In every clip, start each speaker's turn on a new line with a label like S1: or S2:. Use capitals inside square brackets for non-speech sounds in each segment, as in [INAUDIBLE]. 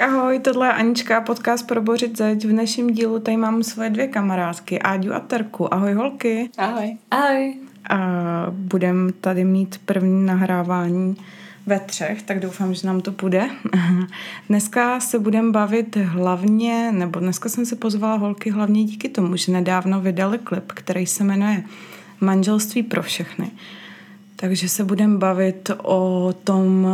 S1: Ahoj, tohle je Anička, podcast pro Bořit zeď. V dnešním dílu tady mám svoje dvě kamarádky, Áďu a Terku. Ahoj holky.
S2: Ahoj.
S3: Ahoj.
S1: A budem tady mít první nahrávání ve třech, tak doufám, že nám to půjde. [LAUGHS] Dneska se budeme bavit hlavně, nebo dneska jsem se pozvala holky hlavně díky tomu, že nedávno vydali klip, který se jmenuje Manželství pro všechny. Takže se budeme bavit o tom,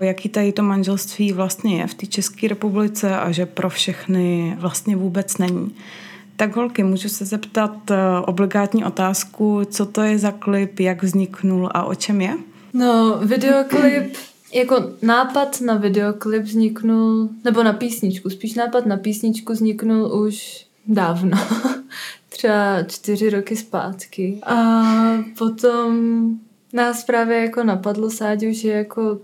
S1: jaký tady to manželství vlastně je v té České republice a že pro všechny vlastně vůbec není. Tak holky, můžu se zeptat eh, obligátní otázku, co to je za klip, jak vzniknul a o čem je?
S3: No, videoklip, jako nápad na videoklip vzniknul, nebo na písničku, spíš nápad na písničku vzniknul už dávno, [LAUGHS] třeba čtyři roky zpátky. A potom nás právě jako napadlo Sáďu, že jako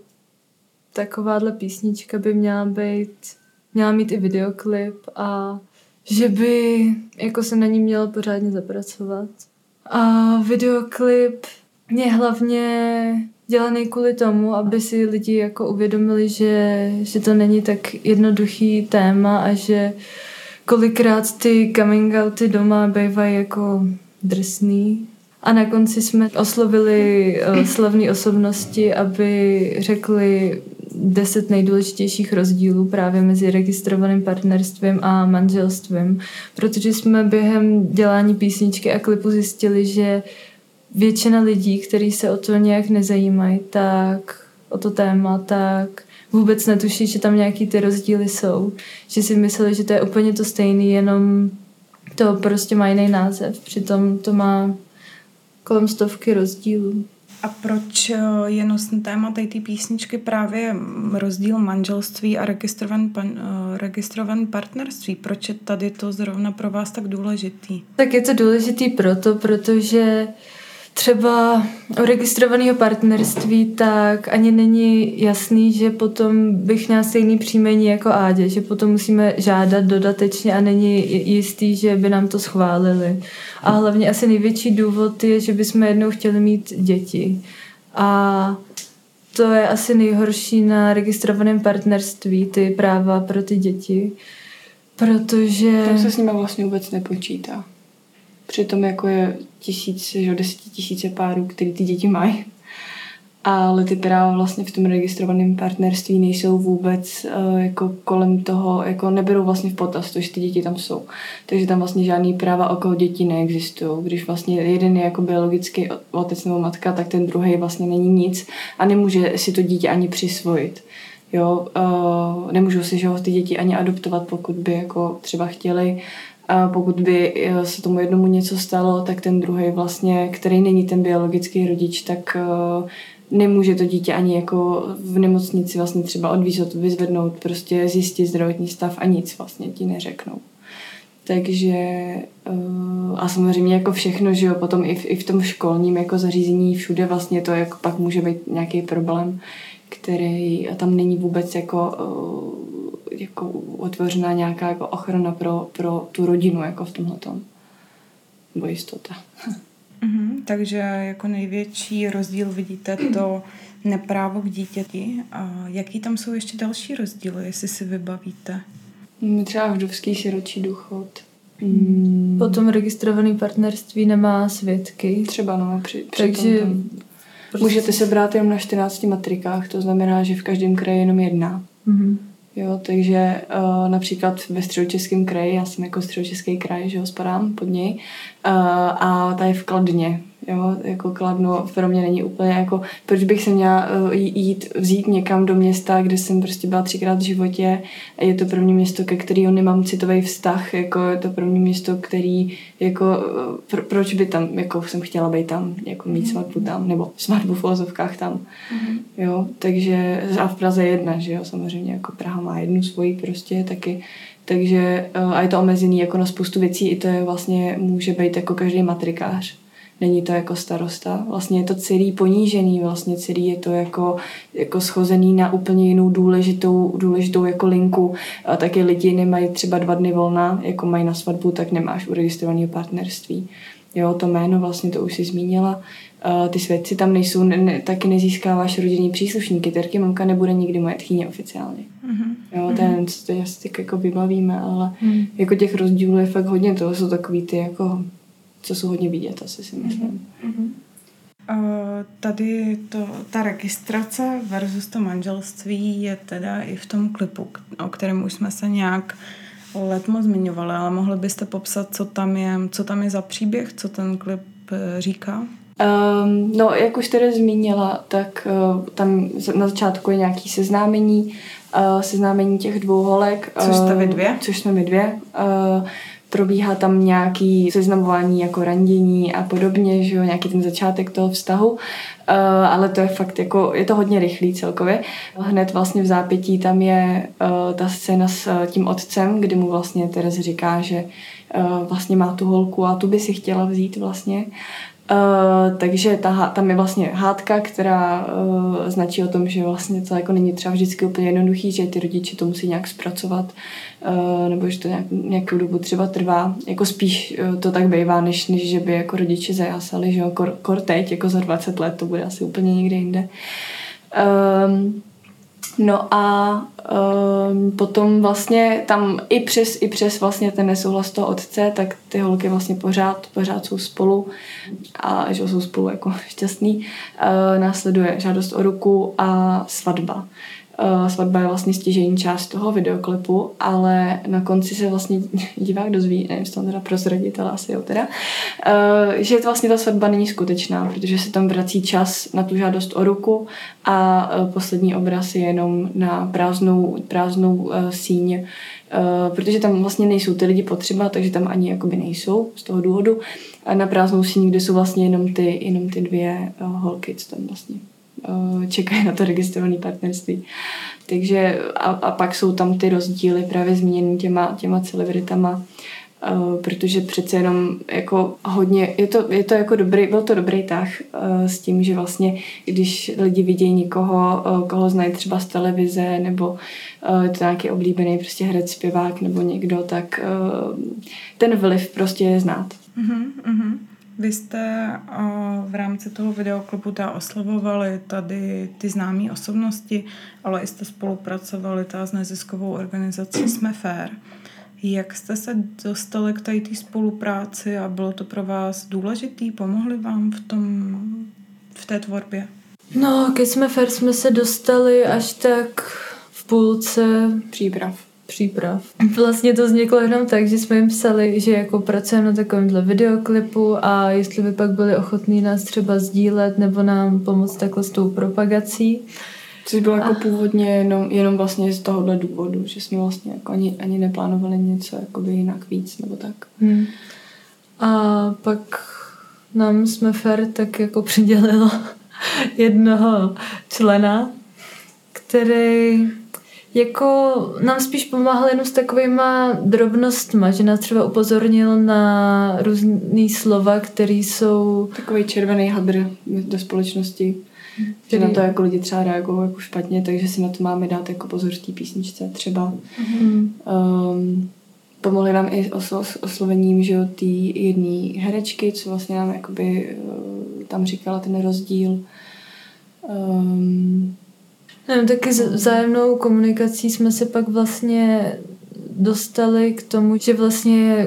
S3: takováhle písnička by měla být, měla mít i videoklip a že by jako se na ní mělo pořádně zapracovat. A videoklip je hlavně dělaný kvůli tomu, aby si lidi jako uvědomili, že, že to není tak jednoduchý téma a že kolikrát ty coming outy doma bývají jako drsný a na konci jsme oslovili uh, slavné osobnosti, aby řekli deset nejdůležitějších rozdílů právě mezi registrovaným partnerstvím a manželstvím, protože jsme během dělání písničky a klipu zjistili, že většina lidí, kteří se o to nějak nezajímají, tak o to téma, tak vůbec netuší, že tam nějaký ty rozdíly jsou. Že si mysleli, že to je úplně to stejný, jenom to prostě má jiný název. Přitom to má kolem stovky rozdílů.
S1: A proč eh, je nosný téma té písničky právě rozdíl manželství a registrovaný, pan, uh, registrovaný partnerství? Proč je tady to zrovna pro vás tak důležitý?
S3: Tak je to důležitý proto, protože uh, třeba u registrovaného partnerství, tak ani není jasný, že potom bych měla stejný příjmení jako Ádě, že potom musíme žádat dodatečně a není jistý, že by nám to schválili. A hlavně asi největší důvod je, že bychom jednou chtěli mít děti. A to je asi nejhorší na registrovaném partnerství, ty práva pro ty děti. Protože...
S2: Tam se s nimi vlastně vůbec nepočítá. Přitom jako je tisíce, že desetitisíce párů, který ty děti mají. Ale ty práva vlastně v tom registrovaném partnerství nejsou vůbec uh, jako kolem toho, jako neberou vlastně v potaz to, že ty děti tam jsou. Takže tam vlastně žádný práva okolo dětí neexistují. Když vlastně jeden je jako biologický otec nebo matka, tak ten druhý vlastně není nic a nemůže si to dítě ani přisvojit. Jo, uh, nemůžou si že ho, ty děti ani adoptovat, pokud by jako třeba chtěli a pokud by eh, se tomu jednomu něco stalo, tak ten druhý vlastně, který není ten biologický rodič, tak eh, nemůže to dítě ani jako v nemocnici vlastně třeba odvízet, vyzvednout, prostě zjistit zdravotní stav a nic vlastně ti neřeknou. Takže eh, a samozřejmě jako všechno, že jo, potom i v, i v tom školním jako zařízení všude vlastně to jako pak může být nějaký problém, který tam není vůbec jako jako otvořená nějaká jako ochrana pro, pro tu rodinu jako v tomhle tom. Nebo jistota.
S1: Mm-hmm, takže jako největší rozdíl vidíte to neprávo k dítěti. A jaký tam jsou ještě další rozdíly, jestli si vybavíte?
S2: Třeba vdovský siročí důchod.
S3: Mm. Potom registrovaný partnerství nemá svědky.
S2: Třeba no, při, při Takže tom, tam, prostě... můžete se brát jenom na 14 matrikách, to znamená, že v každém kraji jenom jedna. Mm-hmm. Jo, takže uh, například ve středočeském kraji, já jsem jako středočeský kraj, že ho spadám pod něj, uh, a ta je v Kladně, Jo, jako Kladno pro mě není úplně jako, proč bych se měla uh, jít, vzít někam do města, kde jsem prostě byla třikrát v životě. A je to pro mě město, ke kterého nemám citový vztah, jako je to pro mě město, který jako, uh, pro, proč by tam, jako jsem chtěla být tam, jako mít svatbu tam, nebo svatbu v ozovkách tam, mm-hmm. jo, takže a v Praze jedna, že jo, samozřejmě, jako Praha má jednu svoji prostě taky, takže uh, a je to omezený jako na spoustu věcí, i to je vlastně, může být jako každý matrikář, není to jako starosta. Vlastně je to celý ponížený, vlastně celý je to jako, jako schozený na úplně jinou důležitou, důležitou jako linku. A taky lidi nemají třeba dva dny volna, jako mají na svatbu, tak nemáš uregistrovaný partnerství. Jo, to jméno vlastně, to už si zmínila. Uh, ty svědci tam nejsou, ne, ne, taky nezískáváš rodinný příslušníky. Terky mamka nebude nikdy moje tchýně oficiálně. Mm-hmm. Jo, ten, to je asi tak jako vybavíme, ale mm. jako těch rozdílů je fakt hodně. To jsou takový ty jako, co jsou hodně vidět, asi si myslím. Mm-hmm.
S1: Uh, tady to, ta registrace versus to manželství je teda i v tom klipu, o kterém už jsme se nějak letmo zmiňovali, ale mohli byste popsat, co tam je, co tam je za příběh, co ten klip eh, říká?
S2: Um, no, jak už tady zmínila, tak uh, tam na začátku je nějaký seznámení, uh, seznámení těch dvou holek.
S1: Což jste vy dvě?
S2: Což jsme my dvě. Uh, probíhá tam nějaký seznamování jako randění a podobně, že jo, nějaký ten začátek toho vztahu, uh, ale to je fakt jako, je to hodně rychlý celkově. Hned vlastně v zápětí tam je uh, ta scéna s uh, tím otcem, kdy mu vlastně Terez říká, že vlastně má tu holku a tu by si chtěla vzít vlastně. Uh, takže ta, tam je vlastně hádka, která uh, značí o tom, že vlastně to jako není třeba vždycky úplně jednoduchý, že ty rodiče to musí nějak zpracovat, uh, nebo že to nějak, nějakou dobu třeba trvá. Jako spíš uh, to tak bývá, než, než že by jako rodiče zajásali, že jo, kor, kor teď, jako za 20 let, to bude asi úplně někde jinde. Um, No a um, potom vlastně tam i přes, i přes vlastně ten nesouhlas toho otce, tak ty holky vlastně pořád, pořád jsou spolu a že jsou spolu jako [LAUGHS] šťastný. Uh, následuje žádost o ruku a svatba. Uh, svatba je vlastně stěžení část toho videoklipu, ale na konci se vlastně [LAUGHS] divák dozví, nevím, jestli to teda prozradit, ale asi jo teda, uh, že vlastně ta svatba není skutečná, protože se tam vrací čas na tu žádost o ruku a uh, poslední obraz je jenom na prázdnou, prázdnou síň, protože tam vlastně nejsou ty lidi potřeba, takže tam ani jakoby nejsou z toho důvodu. A na prázdnou síň, kde jsou vlastně jenom ty, jenom ty dvě holky, co tam vlastně čekají na to registrované partnerství. Takže a, a pak jsou tam ty rozdíly právě zmíněný těma, těma celebritama, Uh, protože přece jenom jako hodně, je to, je to jako dobrý, byl to dobrý tah uh, s tím, že vlastně, když lidi vidějí někoho, koho znají třeba z televize, nebo je to nějaký oblíbený prostě herec, zpěvák nebo někdo, tak ten vliv prostě je znát.
S1: Uh-huh. Vy jste v rámci toho videoklipu ta oslavovali tady ty známé osobnosti, ale jste spolupracovali ta s neziskovou organizací Jsme Fair. Jak jste se dostali k tady té spolupráci a bylo to pro vás důležitý? Pomohli vám v, tom, v té tvorbě?
S3: No, ke Jsme Fair jsme se dostali až tak v půlce
S2: příprav
S3: příprav. [LAUGHS] Vlastně to vzniklo jenom tak, že jsme jim psali, že jako pracujeme na takovémhle videoklipu a jestli by pak byli ochotní nás třeba sdílet nebo nám pomoct takhle s tou propagací.
S2: Což bylo jako a... původně jenom, jenom vlastně z tohohle důvodu, že jsme vlastně jako ani, ani neplánovali něco jakoby jinak víc nebo tak. Hmm.
S3: A pak nám jsme Fer tak jako přidělilo [LAUGHS] jednoho člena, který jako nám spíš pomáhal jenom s takovýma drobnostma, že nás třeba upozornil na různý slova, které jsou...
S2: Takový červený hadr do společnosti. Který... Že na to jako lidi třeba reagují jako špatně, takže si na to máme dát jako pozor v té písničce třeba. Mm-hmm. Um, pomohli nám i oslo- oslovením, že jo, té jedné herečky, co vlastně nám jakoby uh, tam říkala ten rozdíl. Um,
S3: Nevím, taky vzájemnou komunikací jsme se pak vlastně dostali k tomu, že vlastně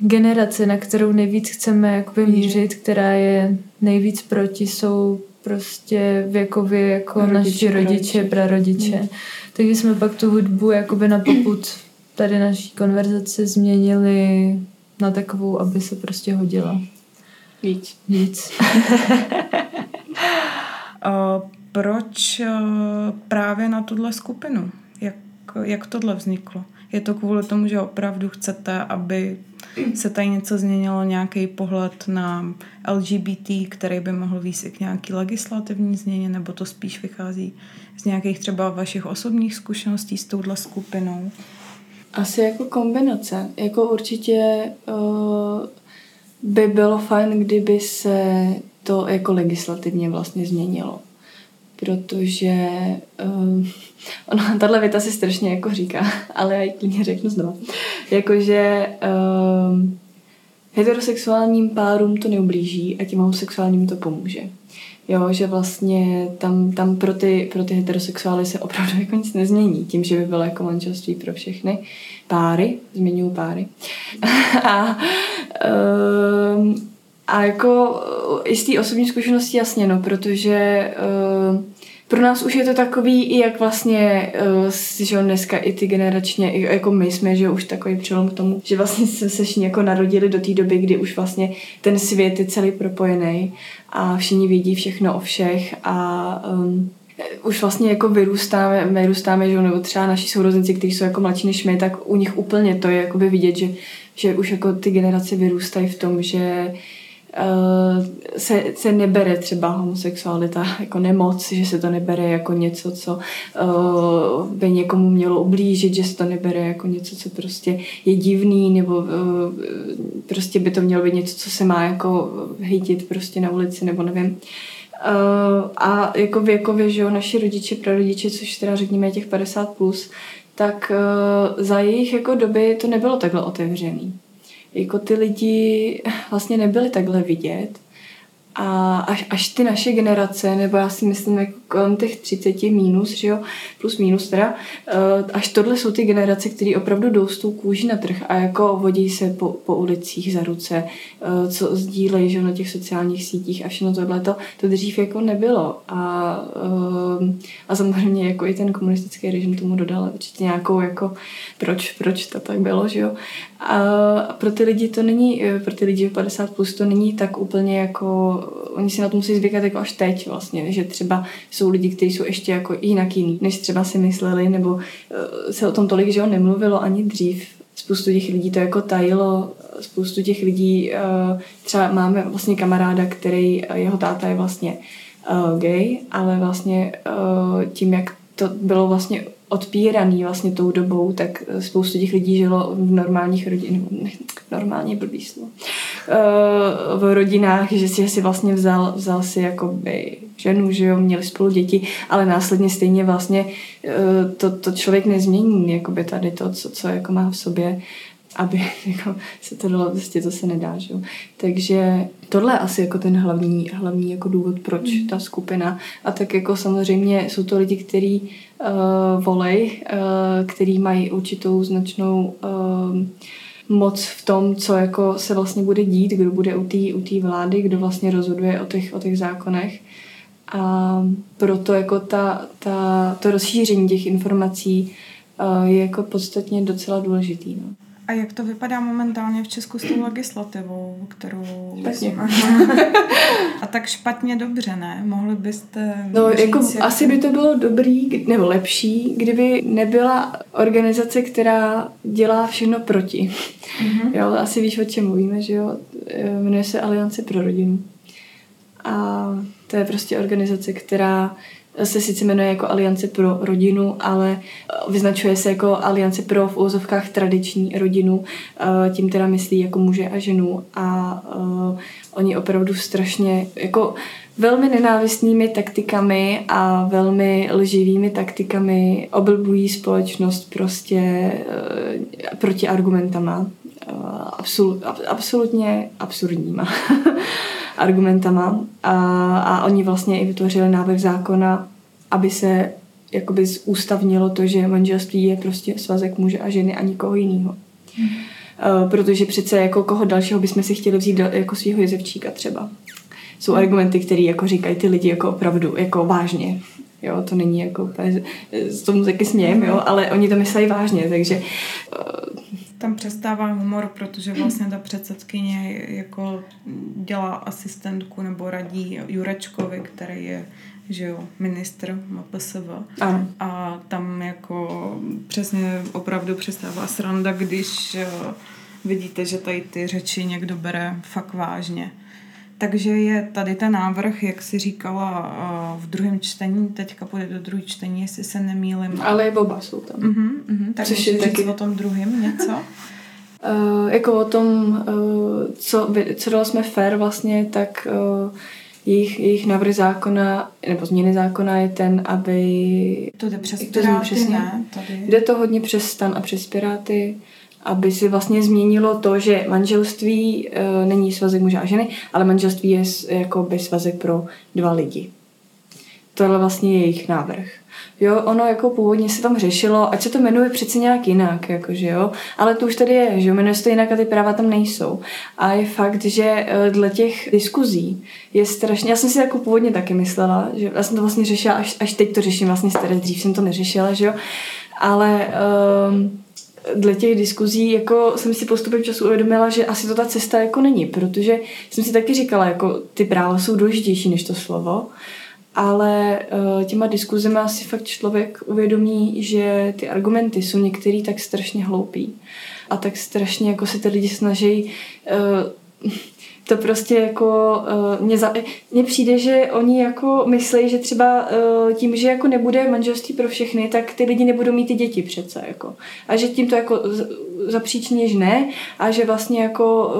S3: generace, na kterou nejvíc chceme jakoby mířit, která je nejvíc proti, jsou prostě věkově jako rodiče, naši rodiče, prarodiče. Hmm. Takže jsme pak tu hudbu jakoby na poput tady naší konverzace změnili na takovou, aby se prostě hodila.
S2: Víc.
S3: Víc. [LAUGHS]
S1: proč eh, právě na tuhle skupinu? Jak, jak tohle vzniklo? Je to kvůli tomu, že opravdu chcete, aby se tady něco změnilo, nějaký pohled na LGBT, který by mohl víc i k nějaký legislativní změně, nebo to spíš vychází z nějakých třeba vašich osobních zkušeností s touhle skupinou?
S2: Asi jako kombinace. Jako určitě uh, by bylo fajn, kdyby se to jako legislativně vlastně změnilo protože um, ona, tahle věta si strašně jako říká, [LAUGHS] ale já ji klidně řeknu znovu. Jakože um, heterosexuálním párům to neublíží a těm homosexuálním to pomůže. Jo, že vlastně tam, tam pro, ty, pro ty heterosexuály se opravdu [LAUGHS] jako nic nezmění, tím, že by bylo jako manželství pro všechny páry, zmiňuji páry. [LAUGHS] a, um, a jako i z té osobní zkušenosti jasně, no, protože um, pro nás už je to takový, i jak vlastně, uh, že dneska i ty generačně, jako my jsme, že už takový přelom k tomu, že vlastně jsme se jako narodili do té doby, kdy už vlastně ten svět je celý propojený a všichni vědí všechno o všech a um, už vlastně jako vyrůstáme, vyrůstáme, že nebo třeba naši sourozenci, kteří jsou jako mladší než my, tak u nich úplně to je jakoby vidět, že, že už jako ty generace vyrůstají v tom, že se, se nebere třeba homosexualita jako nemoc, že se to nebere jako něco, co uh, by někomu mělo ublížit, že se to nebere jako něco, co prostě je divný, nebo uh, prostě by to mělo být něco, co se má jako hejtit prostě na ulici, nebo nevím. Uh, a jako věkově, že jo, naši rodiče, prarodiče, což teda řekněme těch 50 plus, tak uh, za jejich jako doby to nebylo takhle otevřený jako ty lidi vlastně nebyli takhle vidět. A až, až ty naše generace, nebo já si myslím jako kolem těch 30 minus, že jo, plus minus teda, eh, až tohle jsou ty generace, které opravdu jdou s tou kůží na trh a jako vodí se po, po ulicích za ruce, eh, co sdílejí, že jo, na těch sociálních sítích a všechno tohle to, to dřív jako nebylo. A, eh, a samozřejmě jako i ten komunistický režim tomu dodal určitě nějakou jako proč, proč to tak bylo, že jo. A pro ty lidi to není, pro ty lidi 50 plus to není tak úplně jako oni si na to musí zvykat jako až teď vlastně, že třeba jsou lidi, kteří jsou ještě jako jinak jiný, než třeba si mysleli, nebo eh, se o tom tolik, že ho nemluvilo ani dřív. Spoustu těch lidí to jako tajilo, spoustu těch lidí, eh, třeba máme vlastně kamaráda, který, eh, jeho táta je vlastně gay, ale vlastně tím, jak to bylo vlastně odpíraný vlastně tou dobou, tak spoustu těch lidí žilo v normálních rodinách, normálně blbý slovo, Eh, v rodinách, že si, si vlastně vzal, vzal si jakoby ženu, že jo, měli spolu děti, ale následně stejně vlastně eh, to, to člověk nezmění, jakoby tady to, co, co jako má v sobě, aby [LAUGHS] jako, se to dalo, prostě to se nedá, že jo. Takže tohle je asi jako ten hlavní, hlavní jako důvod, proč mm. ta skupina. A tak jako samozřejmě jsou to lidi, kteří volej, uh, který mají určitou značnou uh, moc v tom, co jako se vlastně bude dít, kdo bude u té u vlády, kdo vlastně rozhoduje o těch, o těch zákonech. A proto jako ta, ta, to rozšíření těch informací je jako podstatně docela důležitý. No.
S1: A jak to vypadá momentálně v Česku s tou legislativou, kterou...
S2: Špatně. [LAUGHS]
S1: A tak špatně dobře, ne? Mohli byste
S2: No, říct, jako jak... asi by to bylo dobrý, nebo lepší, kdyby nebyla organizace, která dělá všechno proti. Mm-hmm. Jo, asi víš, o čem mluvíme, že jo? Jmenuje se Aliance pro rodinu. A to je prostě organizace, která se sice jmenuje jako Aliance pro rodinu, ale eh, vyznačuje se jako Aliance pro v úzovkách tradiční rodinu, eh, tím teda myslí jako muže a ženu a uh, oni opravdu strašně jako velmi nenávistnými taktikami a velmi lživými taktikami oblbují společnost prostě proti argumentama. Uh, absolut, absolutně absurdníma. [LAUGHS] argumentama a, a oni vlastně i vytvořili návrh zákona, aby se jakoby zústavnilo to, že manželství je prostě svazek muže a ženy a nikoho jiného. Hmm. Uh, protože přece jako koho dalšího bychom si chtěli vzít jako svého jezevčíka třeba. Jsou hmm. argumenty, které jako říkají ty lidi jako opravdu, jako vážně. Jo, to není jako úplně, z tomu taky smějem, jo, ale oni to myslí vážně, takže uh,
S1: tam přestává humor, protože vlastně ta předsedkyně jako dělá asistentku nebo radí Jurečkovi, který je že jo, ministr MPSV. A. a tam jako přesně opravdu přestává sranda, když uh, vidíte, že tady ty řeči někdo bere fakt vážně. Takže je tady ten návrh, jak si říkala uh, v druhém čtení, teďka půjde do druhého čtení, jestli se nemýlim.
S2: Ale oba jsou tam. Uh-huh,
S1: uh-huh. Tak Což je taky... o tom druhém něco?
S2: Uh, [LAUGHS] jako o tom, uh, co, co dali jsme fair vlastně, tak uh, jejich, jejich návrh zákona, nebo změny zákona je ten, aby...
S1: To jde přes Piráty, přesně, ne?
S2: Tady. Jde to hodně přes stan a přes Piráty aby si vlastně změnilo to, že manželství e, není svazek muže a ženy, ale manželství je jako by svazek pro dva lidi. Tohle vlastně je jejich návrh. Jo, ono jako původně se tam řešilo, ať se to jmenuje přece nějak jinak, jakože jo, ale to už tady je, že jo, jmenuje se to jinak a ty práva tam nejsou. A je fakt, že eh, dle těch diskuzí je strašně, já jsem si jako původně taky myslela, že já jsem to vlastně řešila, až, až teď to řeším vlastně dřív jsem to neřešila, že jo, ale um, dle těch diskuzí jako jsem si postupem času uvědomila, že asi to ta cesta jako není, protože jsem si taky říkala, jako ty práva jsou důležitější než to slovo ale uh, těma diskuzemi asi fakt člověk uvědomí, že ty argumenty jsou některý tak strašně hloupý a tak strašně jako se ty lidi snaží uh, to prostě jako uh, mně, za, mně přijde, že oni jako myslí, že třeba uh, tím, že jako nebude manželství pro všechny, tak ty lidi nebudou mít ty děti přece jako. A že tím to jako zapříčně, že ne a že vlastně jako,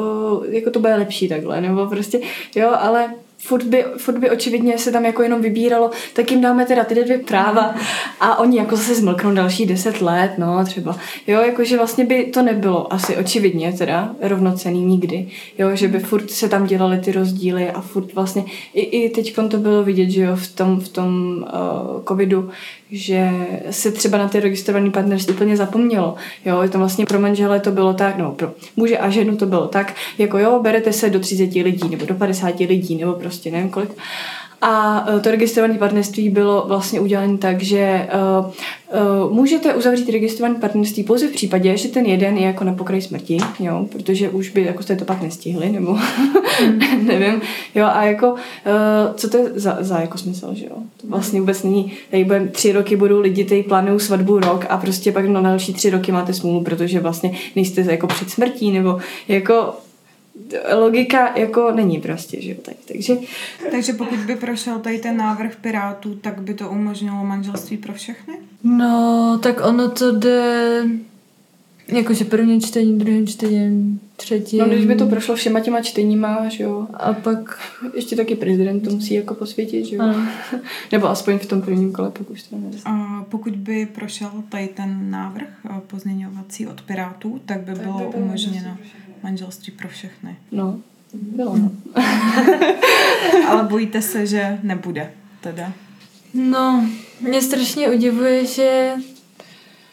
S2: uh, jako to bude lepší takhle, nebo prostě, jo, ale furt by, furt by očividně se tam jako jenom vybíralo, tak jim dáme teda ty dvě práva a oni jako zase zmlknou další deset let, no třeba. Jo, jakože vlastně by to nebylo asi očividně teda rovnocený nikdy. Jo, že by furt se tam dělaly ty rozdíly a furt vlastně i, i teď to bylo vidět, že jo, v tom, v tom uh, covidu, že se třeba na ty registrované partnerství úplně zapomnělo. Jo, je to vlastně pro manžele to bylo tak, no pro muže a ženu to bylo tak, jako jo, berete se do 30 lidí nebo do 50 lidí nebo prostě nevím kolik. A e, to registrované partnerství bylo vlastně udělané tak, že uh, uh, můžete uzavřít registrované partnerství pouze v případě, že ten jeden je jako na pokraji smrti, jo, protože už by jako jste to pak nestihli, nebo mm. [LAUGHS] nevím, jo, a jako uh, co to je za, za jako smysl, že jo, to vlastně vůbec není, tady budem, tři roky budou lidi, tady plánují svatbu rok a prostě pak na další tři roky máte smůlu, protože vlastně nejste jako před smrtí, nebo jako logika jako není prostě, že jo, tak, takže...
S1: Takže pokud by prošel tady ten návrh Pirátů, tak by to umožnilo manželství pro všechny?
S3: No, tak ono to jde jakože první čtení, druhý čtení, třetí.
S2: No, když by to prošlo všema těma čteníma, že jo.
S3: A pak...
S2: Ještě taky prezident to musí jako posvětit, že jo. Ano. [LAUGHS] Nebo aspoň v tom prvním kole, pak už to nevím.
S1: A pokud by prošel tady ten návrh eh, pozměňovací od Pirátů, tak by tak bylo by bylo umožněno manželství pro všechny.
S2: No, bylo no. [LAUGHS]
S1: Ale bojíte se, že nebude teda?
S3: No, mě strašně udivuje, že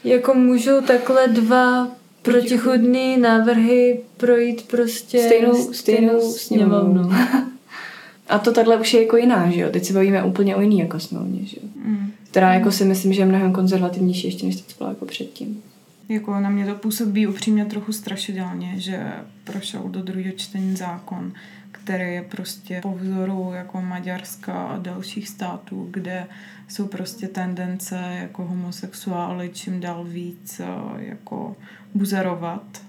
S3: jako můžou takhle dva protichudné návrhy projít prostě
S2: stejnou, stejnou sněmovnou. A to takhle už je jako jiná, že jo? Teď se bavíme úplně o jiný jako sněmovně, že jo? Mm. Která jako si myslím, že je mnohem konzervativnější ještě než to byla jako předtím.
S1: Jako na mě to působí upřímně trochu strašidelně, že prošel do druhého čtení zákon, který je prostě po vzoru jako Maďarska a dalších států, kde jsou prostě tendence jako homosexuály čím dál víc eh, jako buzerovat,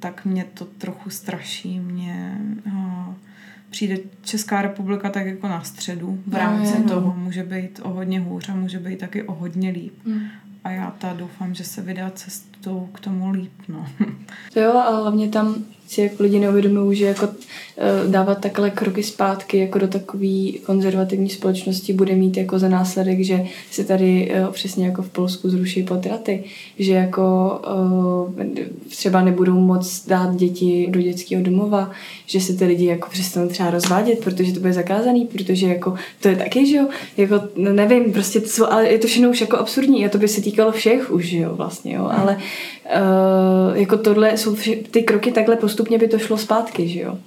S1: tak mě to trochu straší. Mě uh, přijde Česká republika tak jako na středu v no, rámci no, toho. Může být o hodně hůř a může být taky o hodně líp. Mm. A já ta doufám, že se vydá cestou k tomu líp. No.
S2: Jo, a hlavně tam si jako lidi neuvědomují, že jako uh, dávat takhle kroky zpátky jako do takové konzervativní společnosti bude mít jako za následek, že se tady uh, přesně jako v Polsku zruší potraty, že jako uh, třeba nebudou moc dát děti do dětského domova, že se ty lidi jako přestanou třeba rozvádět, protože to bude zakázaný, protože jako to je taky, že jo, jako nevím, prostě to jsou, ale je to všechno už jako absurdní a to by se týkalo všech už, že jo, vlastně, jo, ale uh, jako tohle jsou vše, ty kroky takhle postupně by to šlo zpátky, že jo.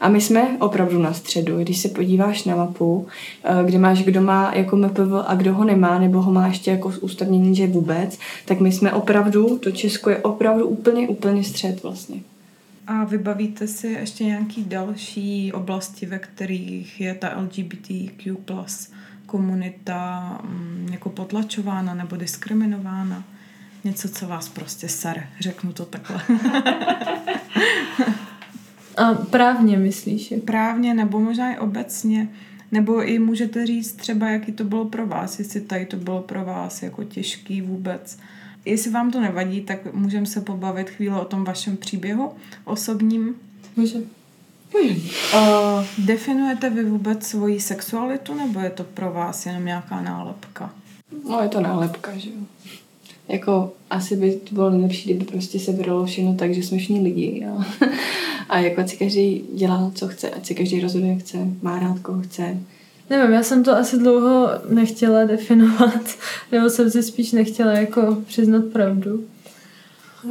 S2: A my jsme opravdu na středu. Když se podíváš na mapu, eh, kde máš, kdo má jako MPV a kdo ho nemá, nebo ho má ještě jako ústavnění, že vůbec, tak my jsme opravdu, to Česko je opravdu úplně, úplně střed vlastně.
S1: A vybavíte si ještě nějaký další oblasti, ve kterých je ta LGBTQ plus komunita mm, jako potlačována nebo diskriminována? Něco, co vás prostě ser, řeknu to takhle.
S3: A právně myslíš?
S1: Právně nebo možná i obecně. Nebo i můžete říct třeba, jaký to bylo pro vás, jestli tady to bylo pro vás jako těžký vůbec. Jestli vám to nevadí, tak můžeme se pobavit chvíli o tom vašem příběhu osobním.
S3: Můžeme.
S1: Uh, definujete vy vůbec svoji sexualitu, nebo je to pro vás jenom nějaká nálepka?
S2: No, je to nálepka, že jo. Jako asi by to bylo nejlepší, kdyby prostě se vydalo všechno tak, že jsme všichni lidi. A, [LAUGHS] a jako ať si každý dělá, co chce, ať si každý rozhoduje, chce, má rád, koho chce.
S3: Nevím, já jsem to asi dlouho nechtěla definovat, [LAUGHS] nebo jsem si spíš nechtěla jako přiznat pravdu.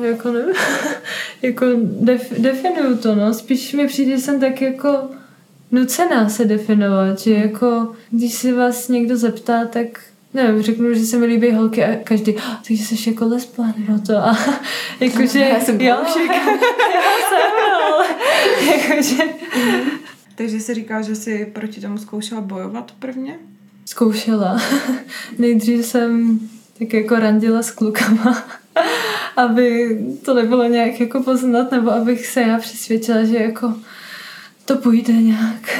S3: Jako nevím, [LAUGHS] jako def, definuju to, no. Spíš mi přijde, že jsem tak jako nucená se definovat, že jako, když si vás někdo zeptá, tak nevím, řeknu, že se mi líbí holky a každý, oh, takže jsi jako lesba, nebo to a [LAUGHS] jakože,
S2: Já jsem
S3: jo,
S2: boušek. [LAUGHS]
S3: já jsem, ale [LAUGHS] jakože,
S1: Takže si říká, že jsi proti tomu zkoušela bojovat prvně?
S3: zkoušela. Nejdřív jsem tak jako randila s klukama, aby to nebylo nějak jako poznat, nebo abych se já přesvědčila, že jako to půjde nějak.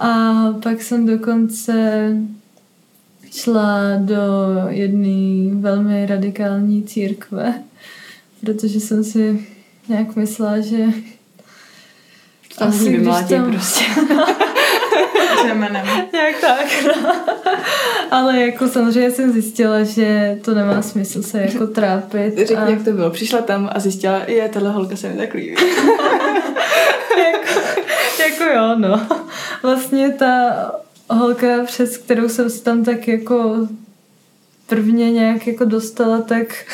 S3: A pak jsem dokonce šla do jedné velmi radikální církve, protože jsem si nějak myslela, že
S2: Tam
S3: Asi
S2: vymlátí
S3: tam-
S2: prostě. [LAUGHS]
S1: Řemenem.
S3: nějak tak, no. Ale jako samozřejmě jsem zjistila, že to nemá smysl se jako trápit.
S2: Řekni,
S3: a
S2: jak to bylo. Přišla tam a zjistila, je, tahle holka se mi tak líbí. [LAUGHS]
S3: jako, jako jo, no. Vlastně ta holka, přes kterou jsem se tam tak jako prvně nějak jako dostala, tak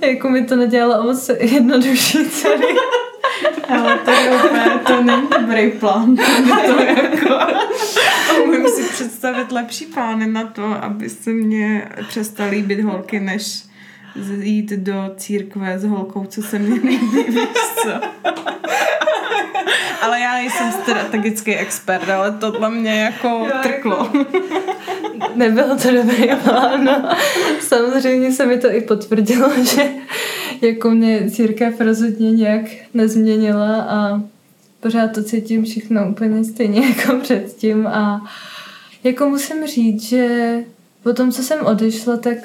S3: [LAUGHS] jako mi to nedělalo moc jednodušší celý. [LAUGHS]
S1: Ale to je úplně, to není dobrý plán. [LAUGHS] To je jako, umím si představit lepší plány na to, aby se mě přestaly líbit holky, než jít do církve s holkou, co se mně líbí, víš co. [LAUGHS] Ale já nejsem strategický expert, ale tohle mě jako trklo. [LAUGHS]
S3: Nebylo to dobrý plán, no. Samozřejmě se mi to i potvrdilo, [LAUGHS] že jako mě církev rozhodně nějak nezměnila a pořád to cítím všechno úplně stejně jako předtím a jako musím říct, že po tom, co jsem odešla, tak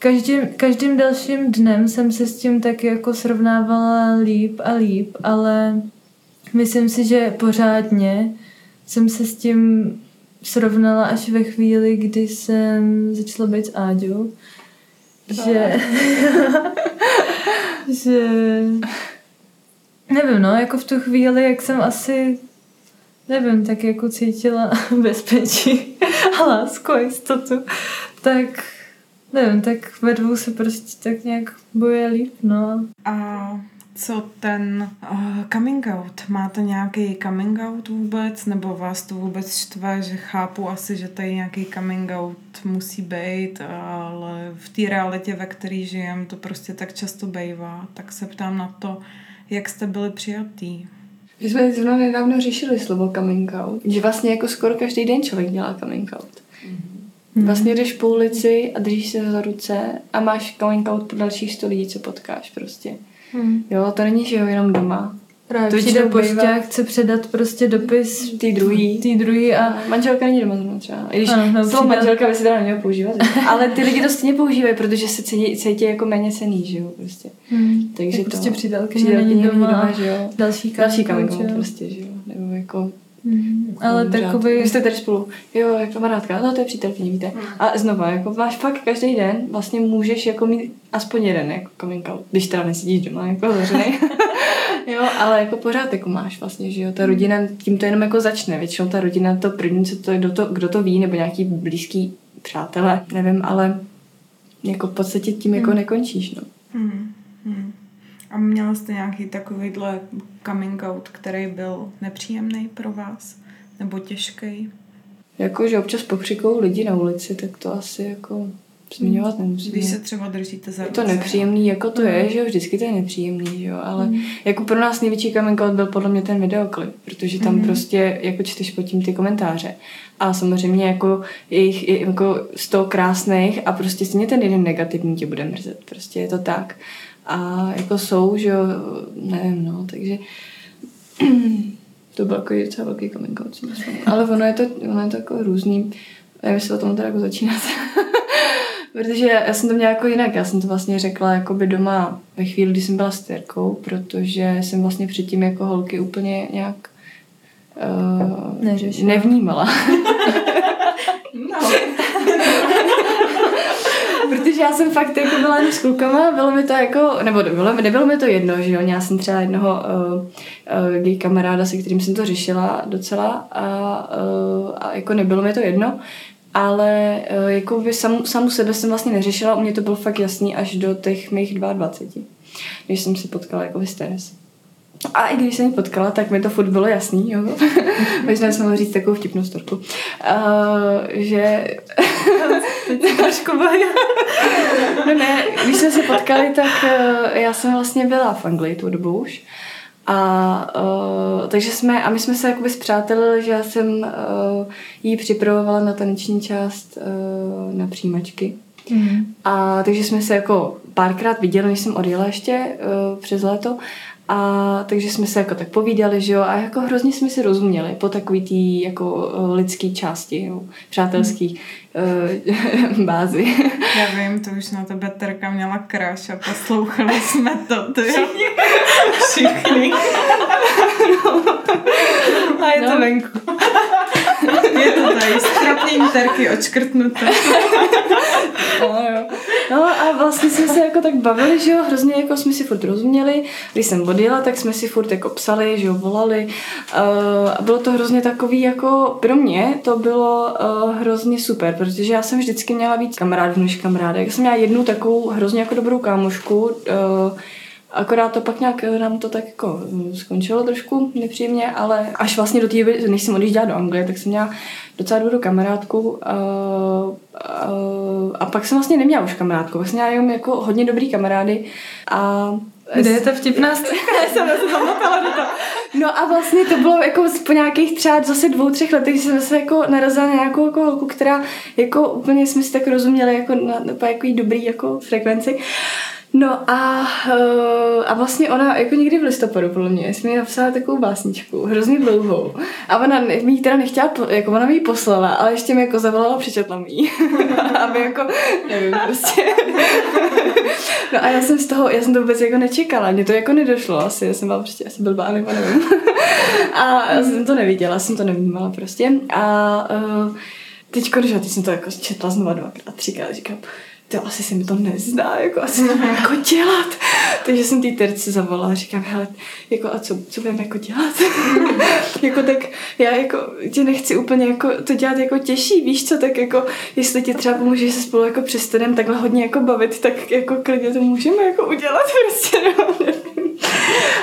S3: každým, každým dalším dnem jsem se s tím tak jako srovnávala líp a líp, ale myslím si, že pořádně jsem se s tím srovnala až ve chvíli, kdy jsem začala být s Áďou. Že, [LAUGHS] že nevím, no, jako v tu chvíli, jak jsem asi nevím, tak jako cítila [LAUGHS] bezpečí a lásku a jistotu, tak nevím, tak ve dvou se prostě tak nějak boje líp, no.
S1: A co ten uh, coming out? Máte nějaký coming out vůbec? Nebo vás to vůbec štve? Že chápu asi, že tady nějaký coming out musí být, ale v té realitě, ve které žijem, to prostě tak často bývá. Tak se ptám na to, jak jste byli přijatý.
S2: My jsme zrovna nedávno řešili slovo coming out. Že vlastně jako skoro každý den člověk dělá coming out. Vlastně jdeš po ulici a držíš se za ruce a máš coming out pro dalších sto lidí, co potkáš prostě.
S3: Hmm.
S2: Jo, to není, že jo, jenom doma.
S3: Právě
S2: To
S3: přijde pošťák,
S2: bývá-
S3: chce předat prostě dopis
S2: Ty druhý.
S3: tý druhý a
S2: A manželka není doma zrovna třeba. I když
S3: Ano, no,
S2: slovo manželka by se teda nemělo používat. [LAUGHS] ale ty lidi to stejně používají, protože se cítí, cítí jako méně cený, že jo, prostě.
S3: hmm,
S2: Takže
S3: tak
S2: to-
S3: prostě přítelkyně není doma,
S2: že jo.
S3: další
S2: Další
S3: že jo.
S2: prostě, že jo. Nebo jako
S3: Hmm, ale
S2: Pořád.
S3: takový...
S2: Vy jste tady spolu, jo, jak kamarádka, no to je přítelkyně, víte. A znova, jako máš fakt každý den, vlastně můžeš jako mít aspoň jeden jako coming out, když teda nesedíš doma jako zavřený. [LAUGHS] jo, ale jako pořád jako máš vlastně, že jo, ta rodina, tím to jenom jako začne, většinou ta rodina to první, co to, kdo to, kdo to ví, nebo nějaký blízký přátelé, nevím, ale jako v podstatě tím jako nekončíš, no.
S1: Hmm. Hmm. A měla jste nějaký takovýhle coming out, který byl nepříjemný pro vás? Nebo těžký?
S2: Jako, že občas pokřikou lidi na ulici, tak to asi jako zmiňovat nemusíme.
S1: Když se třeba držíte za
S2: Je to nepříjemný, jako to je, že jo, vždycky to je nepříjemný, že jo, ale
S3: Mm.
S2: jako pro nás největší coming out byl podle mě ten videoklip, protože tam
S1: Mhm.
S2: prostě jako čteš pod tím ty komentáře a samozřejmě jako je jich je jako sto krásných a prostě stejně ten jeden negativní tě bude mrzet, prostě je to tak a jako jsou, že jo, nevím, no, takže [CLEARS THROAT] to byl jako docela velký coming out, ale ono je to, ono je to jako různý, nevím, jestli o tom teda jako začínat. [LAUGHS] Protože já jsem to měla jako jinak. Já jsem to vlastně řekla jakoby doma ve chvíli, kdy jsem byla s Terkou, protože jsem vlastně předtím jako holky úplně nějak uh,
S3: Neřešila.
S2: nevnímala. [LAUGHS] [LAUGHS]
S1: No.
S2: Protože já jsem fakt jako byla jen s klukama, bylo mi to jako, nebo bylo, nebylo mi to jedno, že jo, já jsem třeba jednoho uh, uh, kamaráda, se kterým jsem to řešila docela a, uh, a jako nebylo mi to jedno, ale uh, jako by sam, samu sebe jsem vlastně neřešila, u mě to bylo fakt jasný až do těch mých 22, když jsem si potkala jako Steres. A i když jsem ji potkala, tak mi to furt bylo jasný, jo. [LAUGHS] Možná jsem mohla říct takovou vtipnou storku. Uh, že...
S3: Trošku [LAUGHS]
S2: No ne, když jsme se potkali, tak uh, já jsem vlastně byla v Anglii tu dobu už. A uh, takže jsme, a my jsme se jakoby zpřátelili, že já jsem uh, jí připravovala na taneční část uh, na přijímačky. Mm. A takže jsme se jako párkrát viděli, než jsem odjela ještě uh, přes léto. A takže jsme se jako tak povídali, že jo, a jako hrozně jsme si rozuměli po takový tý jako eh, lidský části, jo, přátelský hmm. uh, [LAUGHS] bázi.
S1: Já vím, to už na tebe Terka měla kráš a poslouchali jsme to, to jo. Všichni.
S3: no. A je no. to venku.
S1: je to tady, strapnění Terky očkrtnuté.
S2: no, jo. No a vlastně jsme se jako tak bavili, že jo, hrozně jako jsme si furt rozuměli. Když jsem odjela, tak jsme si furt jako psali, že jo, volali. Uh, bylo to hrozně takový jako, pro mě to bylo uh, hrozně super, protože já jsem vždycky měla víc kamarádů než kamarádek. Já jsem měla jednu takovou hrozně jako dobrou kámošku, uh, Akorát to pak nějak nám to tak jako skončilo trošku nepříjemně, ale až vlastně do té doby, než jsem odjížděla do Anglie, tak jsem měla docela dobrou kamarádku a, a, a pak jsem vlastně neměla už kamarádku, jsem měla jenom jako hodně dobrý kamarády a
S3: kde je ta vtipná [LAUGHS] jsem
S2: se do toho. No a vlastně to bylo jako po nějakých třeba zase dvou, třech letech, jsem se jako narazila na nějakou jako holku, která jako úplně jsme si tak rozuměli jako na, na jako dobrý jako frekvenci. No a, uh, a vlastně ona jako někdy v listopadu, podle mě, jsme mi napsala takovou básničku, hrozně dlouhou. A ona mi ji teda nechtěla, jako ona mi ji poslala, ale ještě mi jako zavolala, přečetla mi ji. [LAUGHS] Aby jako, nevím, prostě. [LAUGHS] no a já jsem z toho, já jsem to vůbec jako nečekala, mně to jako nedošlo asi, já jsem byla prostě asi blbá, nebo nevím. [LAUGHS] a já jsem to neviděla, jsem to nevnímala prostě. A uh, teďko, když já teď jsem to jako četla znova dvakrát, třikrát, říkám, to asi se mi to nezdá, jako asi to jako dělat. Takže jsem té terce zavolala a říkám, hele, jako a co, co budeme jako dělat? [LAUGHS] jako tak já jako tě nechci úplně jako to dělat jako těžší, víš co, tak jako jestli ti třeba pomůže, že se spolu jako přestaneme takhle hodně jako bavit, tak jako klidně to můžeme jako udělat [LAUGHS] prostě, no.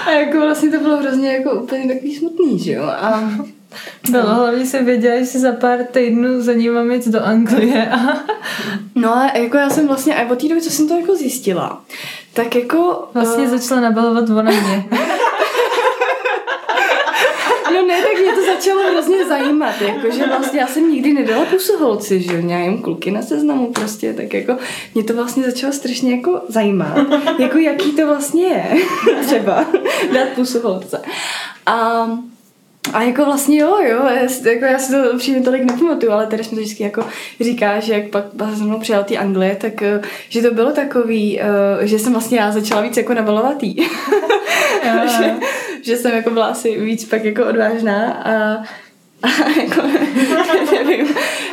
S2: A jako vlastně to bylo hrozně jako úplně takový smutný, že jo. A
S3: bylo, no, hlavně jsem věděla, že si za pár týdnů za ním mám jít do Anglie. A...
S2: No a jako já jsem vlastně, a od té doby, co jsem to jako zjistila, tak jako...
S3: Vlastně uh... začala nabalovat ona mě.
S2: No ne, tak mě to začalo hrozně zajímat, jakože vlastně já jsem nikdy nedala pusu holci, že jo, jen kluky na seznamu prostě, tak jako mě to vlastně začalo strašně jako zajímat, jako jaký to vlastně je [LAUGHS] třeba dát pusu holce. A a jako vlastně jo, jo, já, jako já si to přímě tolik nepamatuju, ale tady jsme to vždycky jako říká, že jak pak se mnou přijal ty Anglie, tak eh, že to bylo takový, eh, že jsem vlastně já začala víc jako nabalovat jí. [LAUGHS] že, že, jsem jako byla asi víc pak jako odvážná a a jako, [LAUGHS] nevím.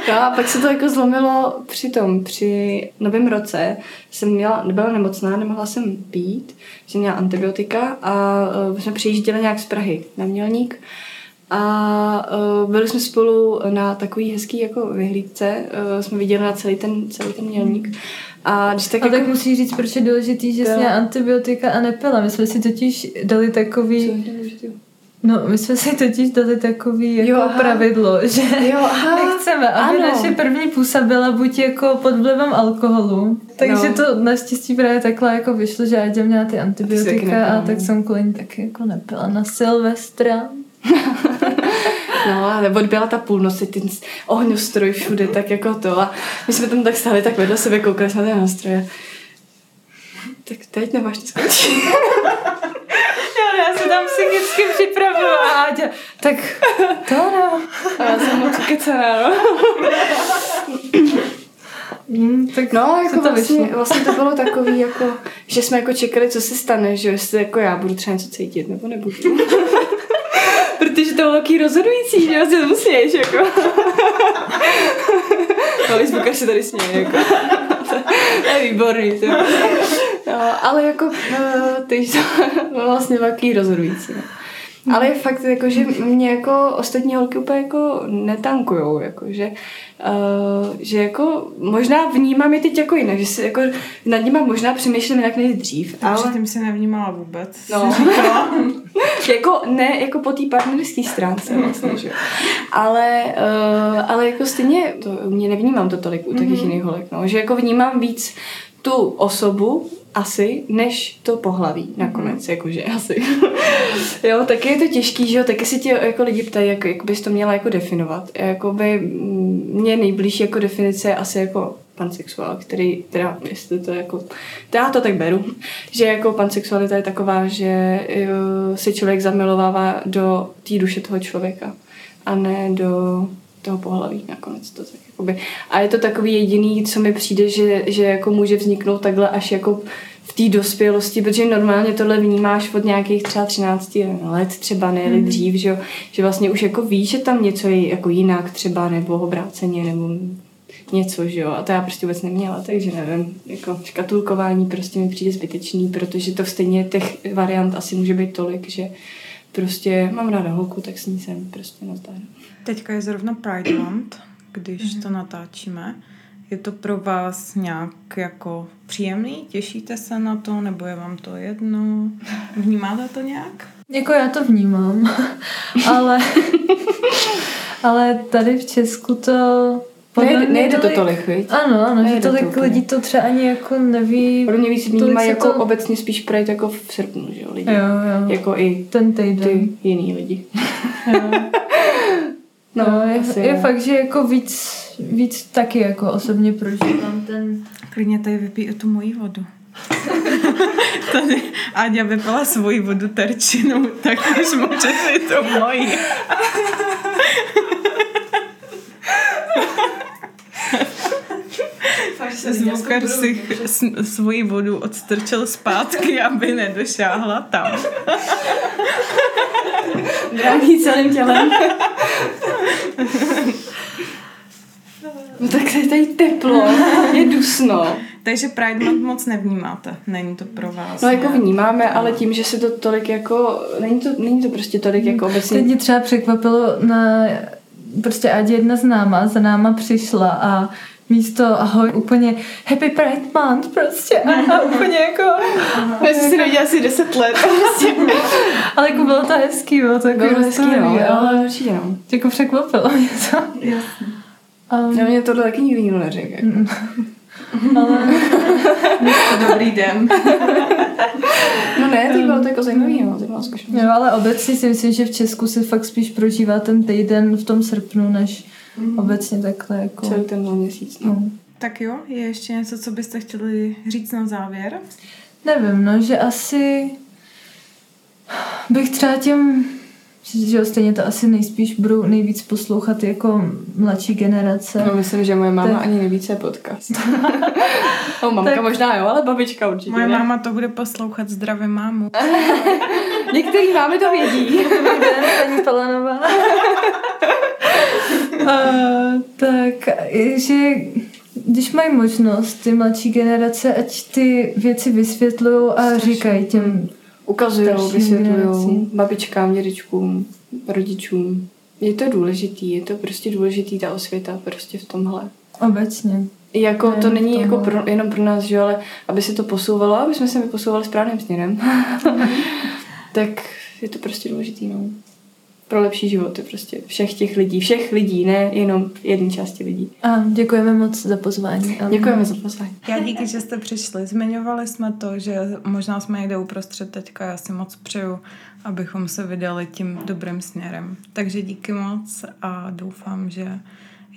S2: No a pak se to jako zlomilo při tom, při novém roce jsem měla, byla nemocná, nemohla jsem pít, jsem měla antibiotika a uh, jsme přijížděli nějak z Prahy na Mělník a uh, byli jsme spolu na takový hezký jako vyhlídce, uh, jsme viděli na celý ten, celý ten mělník.
S3: A když tak, a jako... tak musí říct, proč je důležitý, že jsi měla antibiotika a nepila. My jsme si totiž dali takový... No, my jsme si totiž dali takový jako jo, pravidlo, že jo, aha, [LAUGHS] nechceme, aby ano. naše první pusa byla buď jako pod vlivem alkoholu. Takže no. to naštěstí právě takhle jako vyšlo, že Aďa měla ty antibiotika a tak jsem kvůli taky jako nepila na Silvestra. [LAUGHS]
S2: No, ale odbyla ta půlnoc, ten ohňostroj všude, tak jako to. A my jsme tam tak stáli, tak vedle sebe koukali jsme na ty nástroje. Tak teď nemáš to [LAUGHS] skončit.
S3: já se tam psychicky připravuju a Áďa, tak to no.
S2: A já jsem moc kecená, no. Mm, tak no, jako to vlastně, vlastně to bylo takový, jako, že jsme jako čekali, co se stane, že jestli jako já budu třeba něco cítit, nebo nebudu. Protože to bylo taky rozhodující, že si to jako. no, Lisbuka se tady směje, jako. to je výborný. To. No, ale jako uh, ty jsou [LAUGHS] vlastně velký rozhodující. No. Ale je fakt, jako, že mě jako ostatní holky úplně jako netankujou, jako, že, uh, že jako možná vnímám je teď jako jinak, že si jako nad nimi možná přemýšlím jinak než dřív.
S1: Ale... tím se nevnímala vůbec.
S2: No. [LAUGHS] jako ne, jako po té partnerské stránce vlastně, že ale, uh, ale jako stejně to, mě nevnímám to tolik u mm-hmm. takových jiných holek, no, že jako vnímám víc tu osobu, asi, než to pohlaví nakonec, mm. jakože asi. [LAUGHS] jo, taky je to těžký, že jo, taky si tě jako lidi ptají, jak, jak bys to měla jako definovat. Jakoby mě nejblížší jako definice je asi jako pansexuál, který, teda, jestli to jako, já to tak beru, [LAUGHS] že jako pansexualita je taková, že jo, se člověk zamilovává do té duše toho člověka a ne do toho pohlaví nakonec to tak jakoby. A je to takový jediný, co mi přijde, že, že jako může vzniknout takhle až jako v té dospělosti, protože normálně tohle vnímáš od nějakých třeba 13 let, třeba ne mm. dřív, že, jo? že vlastně už jako víš, že tam něco je jako jinak třeba, nebo obráceně, nebo něco, že jo, a to já prostě vůbec neměla, takže nevím, jako škatulkování prostě mi přijde zbytečný, protože to stejně těch variant asi může být tolik, že prostě mám ráda holku, tak s ní jsem prostě nazdar.
S1: Teďka je zrovna Pride Month, když mm-hmm. to natáčíme. Je to pro vás nějak jako příjemný? Těšíte se na to? Nebo je vám to jedno? Vnímáte to nějak?
S3: Jako já to vnímám, [LAUGHS] ale, ale tady v Česku to
S2: Nejde, nejde to tolik, viď?
S3: Ano, ano, nejde že tolik to lidí to třeba ani jako neví.
S2: Podle mě víc vnímají jako to... obecně spíš projít jako v srpnu, že jo, lidi.
S3: Jo, jo.
S2: Jako i
S3: ten týden.
S2: ty jiný lidi. [LAUGHS]
S3: Jo. No, no je, asi, je fakt, že jako víc, víc taky jako osobně prožívám ten...
S1: Klidně tady vypij tu moji vodu. [LAUGHS] tady Áďa vypila svoji vodu terčinu, tak už může si to mojí. [LAUGHS] Zvukar si svoji vodu odstrčil zpátky, [LAUGHS] aby nedošáhla tam. [LAUGHS]
S2: Drahý celým tělem. No tak je tady teplo, je dusno.
S1: Takže Pride Month moc nevnímáte, není to pro vás.
S2: No jako vnímáme, ale tím, že se to tolik jako, není to, není to prostě tolik jako obecně.
S3: Teď mě třeba překvapilo na, prostě ať jedna známá za náma přišla a místo ahoj, úplně happy pride month prostě a, a úplně jako... [LAUGHS]
S2: Já jsem si neviděla asi 10 let. Prostě. [LAUGHS]
S3: ale jako bylo to hezký, bylo to jako
S2: bylo hezký, no, ale určitě no.
S3: Jako překvapilo mě to.
S2: Jasně. Um, Já mě tohle taky nikdy nikdo neřekl. Jako.
S3: Ale... [LAUGHS]
S1: to dobrý den.
S2: no ne, to bylo to jako zajímavý, no, to bylo
S3: Jo, ale obecně si myslím, že v Česku se fakt spíš prožívá ten týden v tom srpnu, než mm. obecně takhle jako...
S2: Celý ten měsíc, no. no.
S1: Tak jo, je ještě něco, co byste chtěli říct na závěr?
S3: Nevím, no, že asi bych třeba těm že jo, stejně to asi nejspíš budou nejvíc poslouchat jako mladší generace.
S2: No myslím, že moje máma tak... ani nevíce podcast. [LAUGHS] no, mamka tak... možná jo, ale babička určitě
S1: Moje ne? máma to bude poslouchat zdravě mámu. [LAUGHS]
S2: Některý máme to vědí. [LAUGHS]
S3: paní Palanová. [LAUGHS] uh, tak, že když mají možnost ty mladší generace, ať ty věci vysvětlují a říkají těm
S2: ukazují, vysvětlují babičkám, dědečkům, rodičům. Je to důležitý, je to prostě důležitý ta osvěta prostě v tomhle.
S3: Obecně.
S2: Jako ne, to není jako pro, jenom pro nás, že ale aby se to posouvalo, aby jsme se posouvali správným směrem, [LAUGHS] tak je to prostě důležitý, no pro lepší životy prostě všech těch lidí, všech lidí, ne jenom jedné části lidí.
S3: A děkujeme moc za pozvání.
S2: A... Děkujeme za pozvání.
S1: Já díky, že jste přišli. Zmiňovali jsme to, že možná jsme někde uprostřed teďka. Já si moc přeju, abychom se vydali tím dobrým směrem. Takže díky moc a doufám, že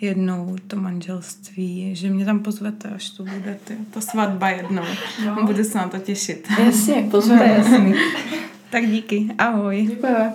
S1: jednou to manželství, že mě tam pozvete, až to bude ty, ta svatba jednou. No. Budu se na to těšit.
S2: Jasně, pozvete, jasně. [LAUGHS]
S1: tak díky, ahoj.
S2: Děkujeme.